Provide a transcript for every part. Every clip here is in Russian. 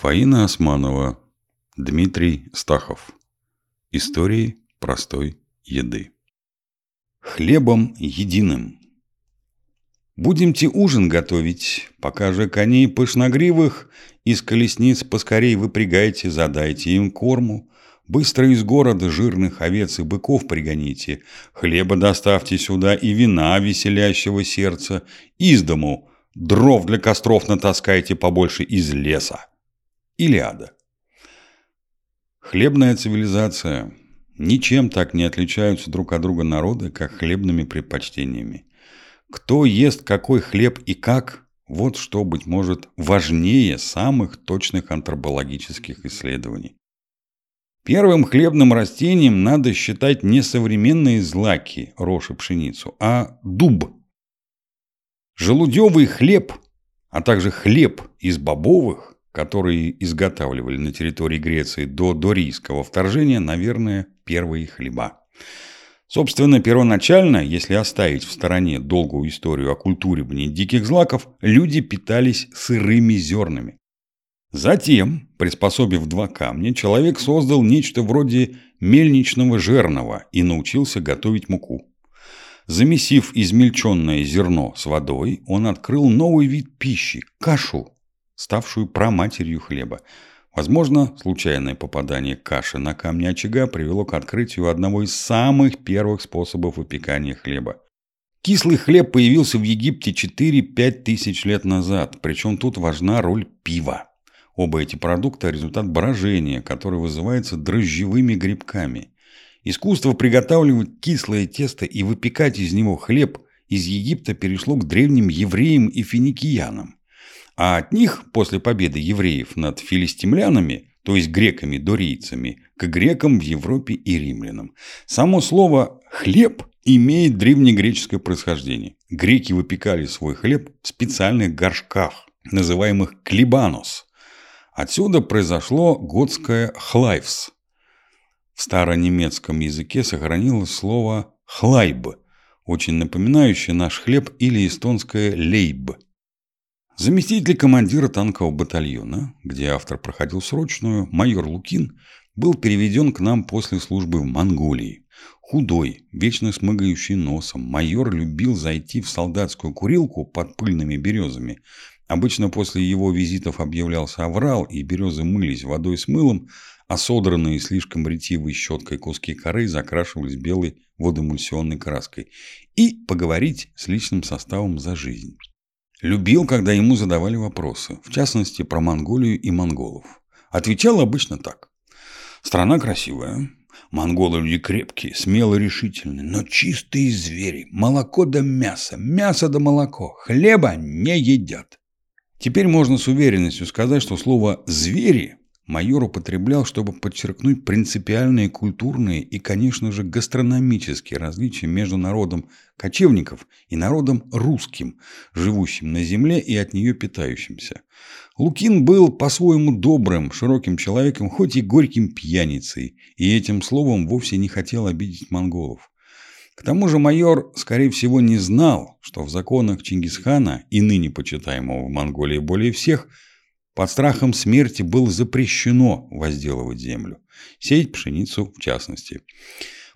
Фаина Османова, Дмитрий Стахов. Истории простой еды. Хлебом единым. Будемте ужин готовить, пока же коней пышногривых из колесниц поскорей выпрягайте, задайте им корму, Быстро из города жирных овец и быков пригоните, хлеба доставьте сюда и вина веселящего сердца, из дому дров для костров натаскайте побольше из леса. Илиада. Хлебная цивилизация. Ничем так не отличаются друг от друга народы, как хлебными предпочтениями. Кто ест какой хлеб и как, вот что, быть может, важнее самых точных антропологических исследований. Первым хлебным растением надо считать не современные злаки, рожь и пшеницу, а дуб. Желудевый хлеб, а также хлеб из бобовых которые изготавливали на территории Греции до дорийского вторжения, наверное, первые хлеба. Собственно, первоначально, если оставить в стороне долгую историю о культуривании диких злаков, люди питались сырыми зернами. Затем, приспособив два камня, человек создал нечто вроде мельничного жернова и научился готовить муку. Замесив измельченное зерно с водой, он открыл новый вид пищи – кашу, ставшую праматерью хлеба. Возможно, случайное попадание каши на камни очага привело к открытию одного из самых первых способов выпекания хлеба. Кислый хлеб появился в Египте 4-5 тысяч лет назад, причем тут важна роль пива. Оба эти продукта – результат брожения, которое вызывается дрожжевыми грибками. Искусство приготавливать кислое тесто и выпекать из него хлеб из Египта перешло к древним евреям и финикиянам. А от них, после победы евреев над филистимлянами, то есть греками-дорийцами, к грекам в Европе и римлянам. Само слово «хлеб» имеет древнегреческое происхождение. Греки выпекали свой хлеб в специальных горшках, называемых клибанос. Отсюда произошло готское «хлайвс». В старонемецком языке сохранилось слово «хлайб», очень напоминающее наш хлеб или эстонское «лейб», Заместитель командира танкового батальона, где автор проходил срочную, майор Лукин, был переведен к нам после службы в Монголии. Худой, вечно смыгающий носом, майор любил зайти в солдатскую курилку под пыльными березами. Обычно после его визитов объявлялся аврал, и березы мылись водой с мылом, а содранные слишком ретивой щеткой куски коры закрашивались белой водоэмульсионной краской. И поговорить с личным составом за жизнь. Любил, когда ему задавали вопросы, в частности, про Монголию и монголов. Отвечал обычно так. Страна красивая, монголы люди крепкие, смелые, решительные, но чистые звери, молоко да мясо, мясо да молоко, хлеба не едят. Теперь можно с уверенностью сказать, что слово «звери» майор употреблял, чтобы подчеркнуть принципиальные культурные и, конечно же, гастрономические различия между народом кочевников и народом русским, живущим на земле и от нее питающимся. Лукин был по-своему добрым, широким человеком, хоть и горьким пьяницей, и этим словом вовсе не хотел обидеть монголов. К тому же майор, скорее всего, не знал, что в законах Чингисхана и ныне почитаемого в Монголии более всех – под страхом смерти было запрещено возделывать землю, сеять пшеницу в частности.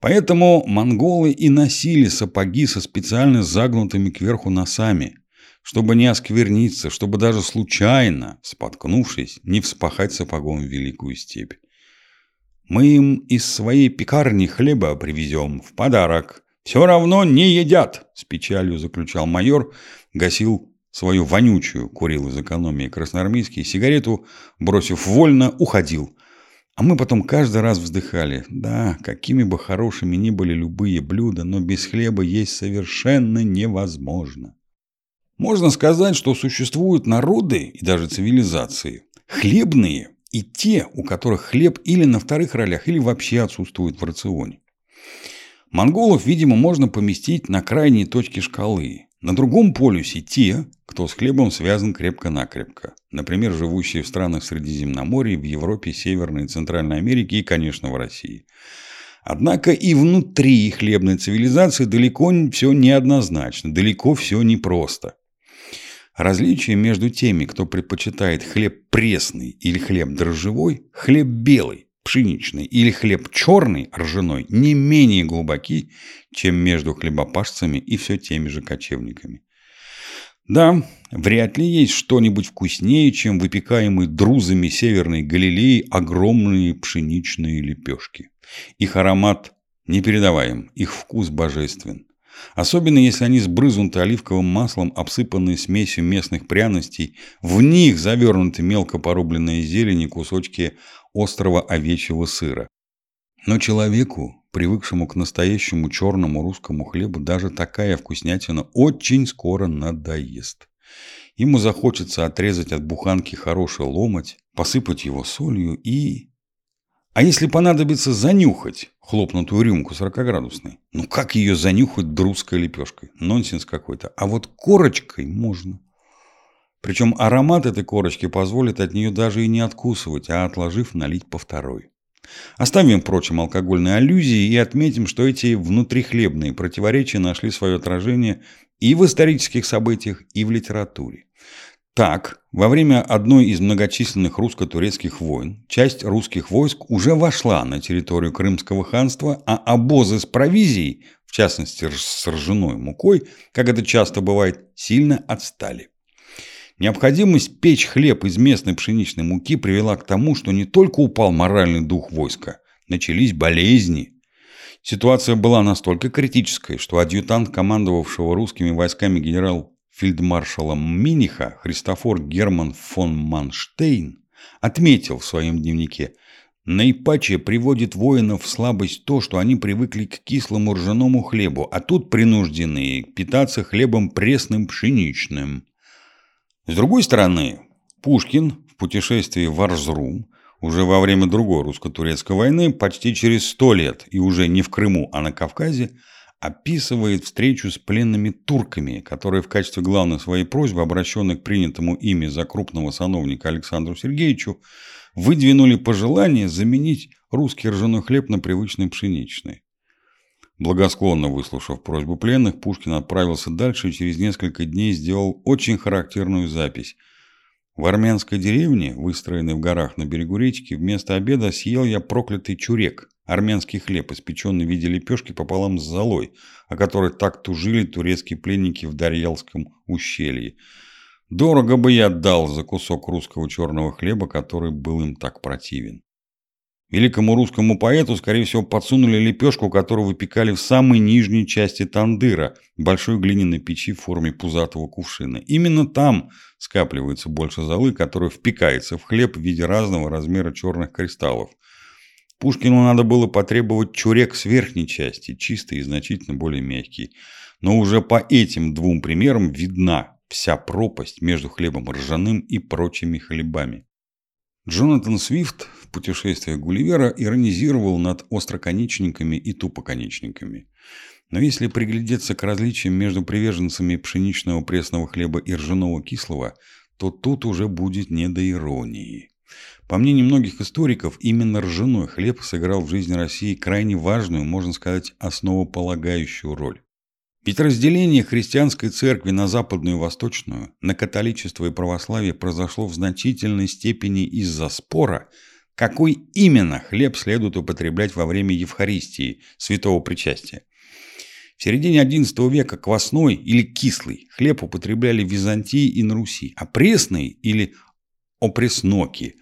Поэтому монголы и носили сапоги со специально загнутыми кверху носами, чтобы не оскверниться, чтобы даже случайно, споткнувшись, не вспахать сапогом в великую степь. Мы им из своей пекарни хлеба привезем в подарок. Все равно не едят, с печалью заключал майор, гасил свою вонючую, курил из экономии красноармейский, сигарету, бросив вольно, уходил. А мы потом каждый раз вздыхали. Да, какими бы хорошими ни были любые блюда, но без хлеба есть совершенно невозможно. Можно сказать, что существуют народы и даже цивилизации, хлебные и те, у которых хлеб или на вторых ролях, или вообще отсутствует в рационе. Монголов, видимо, можно поместить на крайней точке шкалы. На другом полюсе те, кто с хлебом связан крепко-накрепко. Например, живущие в странах Средиземноморья, в Европе, Северной и Центральной Америке и, конечно, в России. Однако и внутри хлебной цивилизации далеко все неоднозначно, далеко все непросто. Различие между теми, кто предпочитает хлеб пресный или хлеб дрожжевой, хлеб белый, пшеничный или хлеб черный, ржаной, не менее глубоки, чем между хлебопашцами и все теми же кочевниками. Да, вряд ли есть что-нибудь вкуснее, чем выпекаемые друзами Северной Галилеи огромные пшеничные лепешки. Их аромат непередаваем, их вкус божествен. Особенно если они сбрызнуты оливковым маслом, обсыпанные смесью местных пряностей, в них завернуты мелко порубленные зелени кусочки острого овечьего сыра. Но человеку, привыкшему к настоящему черному русскому хлебу, даже такая вкуснятина очень скоро надоест. Ему захочется отрезать от буханки хороший ломоть, посыпать его солью и... А если понадобится занюхать хлопнутую рюмку 40-градусной? Ну как ее занюхать друзской лепешкой? Нонсенс какой-то. А вот корочкой можно. Причем аромат этой корочки позволит от нее даже и не откусывать, а отложив налить по второй. Оставим, впрочем, алкогольные аллюзии и отметим, что эти внутрихлебные противоречия нашли свое отражение и в исторических событиях, и в литературе. Так, во время одной из многочисленных русско-турецких войн часть русских войск уже вошла на территорию Крымского ханства, а обозы с провизией, в частности с ржаной мукой, как это часто бывает, сильно отстали. Необходимость печь хлеб из местной пшеничной муки привела к тому, что не только упал моральный дух войска, начались болезни. Ситуация была настолько критической, что адъютант командовавшего русскими войсками генерал фельдмаршалом Миниха Христофор Герман фон Манштейн отметил в своем дневнике, наипаче приводит воинов в слабость то, что они привыкли к кислому ржаному хлебу, а тут принуждены питаться хлебом пресным пшеничным. С другой стороны, Пушкин в путешествии в Арзрум уже во время другой русско-турецкой войны, почти через сто лет и уже не в Крыму, а на Кавказе, описывает встречу с пленными турками, которые в качестве главной своей просьбы, обращенной к принятому ими за крупного сановника Александру Сергеевичу, выдвинули пожелание заменить русский ржаной хлеб на привычный пшеничный. Благосклонно выслушав просьбу пленных, Пушкин отправился дальше и через несколько дней сделал очень характерную запись. В армянской деревне, выстроенной в горах на берегу речки, вместо обеда съел я проклятый чурек, армянский хлеб, испеченный в виде лепешки пополам с золой, о которой так тужили турецкие пленники в Дарьялском ущелье. Дорого бы я отдал за кусок русского черного хлеба, который был им так противен. Великому русскому поэту, скорее всего, подсунули лепешку, которую выпекали в самой нижней части тандыра, большой глиняной печи в форме пузатого кувшина. Именно там скапливается больше золы, которая впекается в хлеб в виде разного размера черных кристаллов. Пушкину надо было потребовать чурек с верхней части, чистый и значительно более мягкий. Но уже по этим двум примерам видна вся пропасть между хлебом ржаным и прочими хлебами. Джонатан Свифт «Путешествиях Гулливера» иронизировал над остроконечниками и тупоконечниками. Но если приглядеться к различиям между приверженцами пшеничного пресного хлеба и ржаного кислого, то тут уже будет не до иронии. По мнению многих историков, именно ржаной хлеб сыграл в жизни России крайне важную, можно сказать, основополагающую роль. Ведь разделение христианской церкви на западную и восточную, на католичество и православие произошло в значительной степени из-за спора, какой именно хлеб следует употреблять во время Евхаристии, святого причастия. В середине XI века квасной или кислый хлеб употребляли в Византии и на Руси, а пресный или опресноки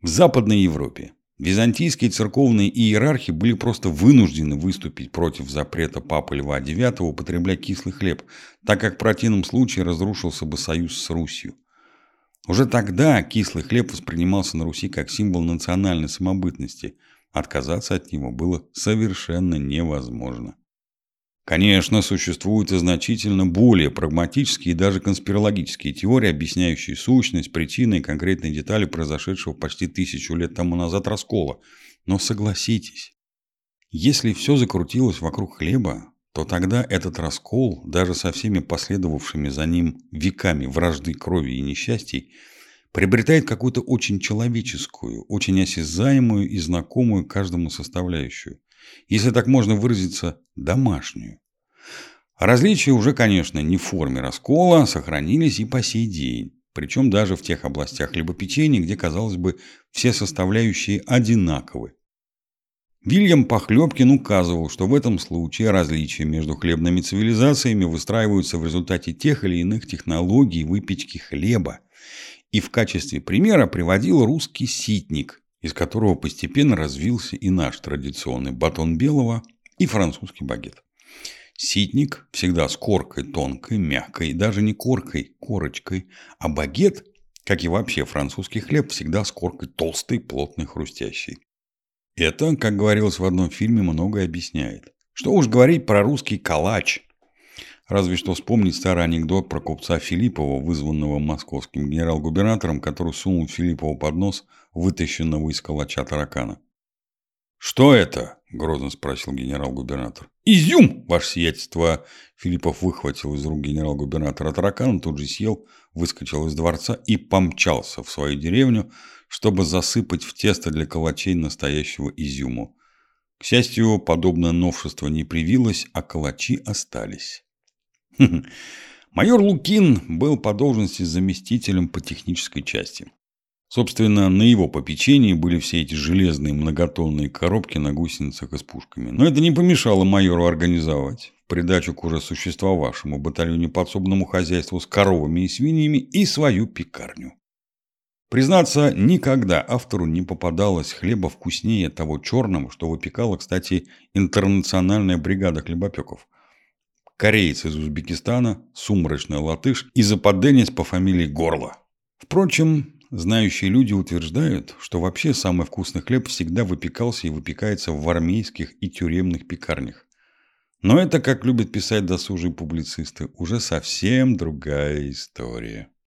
в Западной Европе. Византийские церковные иерархи были просто вынуждены выступить против запрета Папы Льва IX употреблять кислый хлеб, так как в противном случае разрушился бы союз с Русью. Уже тогда кислый хлеб воспринимался на Руси как символ национальной самобытности. Отказаться от него было совершенно невозможно. Конечно, существуют и значительно более прагматические и даже конспирологические теории, объясняющие сущность, причины и конкретные детали произошедшего почти тысячу лет тому назад раскола. Но согласитесь, если все закрутилось вокруг хлеба, то тогда этот раскол, даже со всеми последовавшими за ним веками вражды, крови и несчастий, приобретает какую-то очень человеческую, очень осязаемую и знакомую каждому составляющую. Если так можно выразиться, домашнюю. Различия уже, конечно, не в форме раскола, сохранились и по сей день. Причем даже в тех областях хлебопечения, где, казалось бы, все составляющие одинаковы. Вильям Похлебкин указывал, что в этом случае различия между хлебными цивилизациями выстраиваются в результате тех или иных технологий выпечки хлеба. И в качестве примера приводил русский ситник, из которого постепенно развился и наш традиционный батон белого и французский багет. Ситник всегда с коркой тонкой, мягкой, даже не коркой, корочкой, а багет, как и вообще французский хлеб, всегда с коркой толстой, плотной, хрустящей. Это, как говорилось в одном фильме, многое объясняет. Что уж говорить про русский калач. Разве что вспомнить старый анекдот про купца Филиппова, вызванного московским генерал-губернатором, который сунул Филиппову под нос вытащенного из калача таракана. «Что это?» – грозно спросил генерал-губернатор. «Изюм, ваше сиятельство!» Филиппов выхватил из рук генерал-губернатора таракана, тут же съел, выскочил из дворца и помчался в свою деревню, чтобы засыпать в тесто для калачей настоящего изюму. К счастью, подобное новшество не привилось, а калачи остались. Майор Лукин был по должности заместителем по технической части. Собственно, на его попечении были все эти железные многотонные коробки на гусеницах и с пушками. Но это не помешало майору организовать, в придачу к уже существовавшему батальоне подсобному хозяйству с коровами и свиньями, и свою пекарню. Признаться, никогда автору не попадалось хлеба вкуснее того черного, что выпекала, кстати, интернациональная бригада хлебопеков. Кореец из Узбекистана, сумрачный латыш и западенец по фамилии Горло. Впрочем, Знающие люди утверждают, что вообще самый вкусный хлеб всегда выпекался и выпекается в армейских и тюремных пекарнях. Но это, как любят писать досужие публицисты, уже совсем другая история.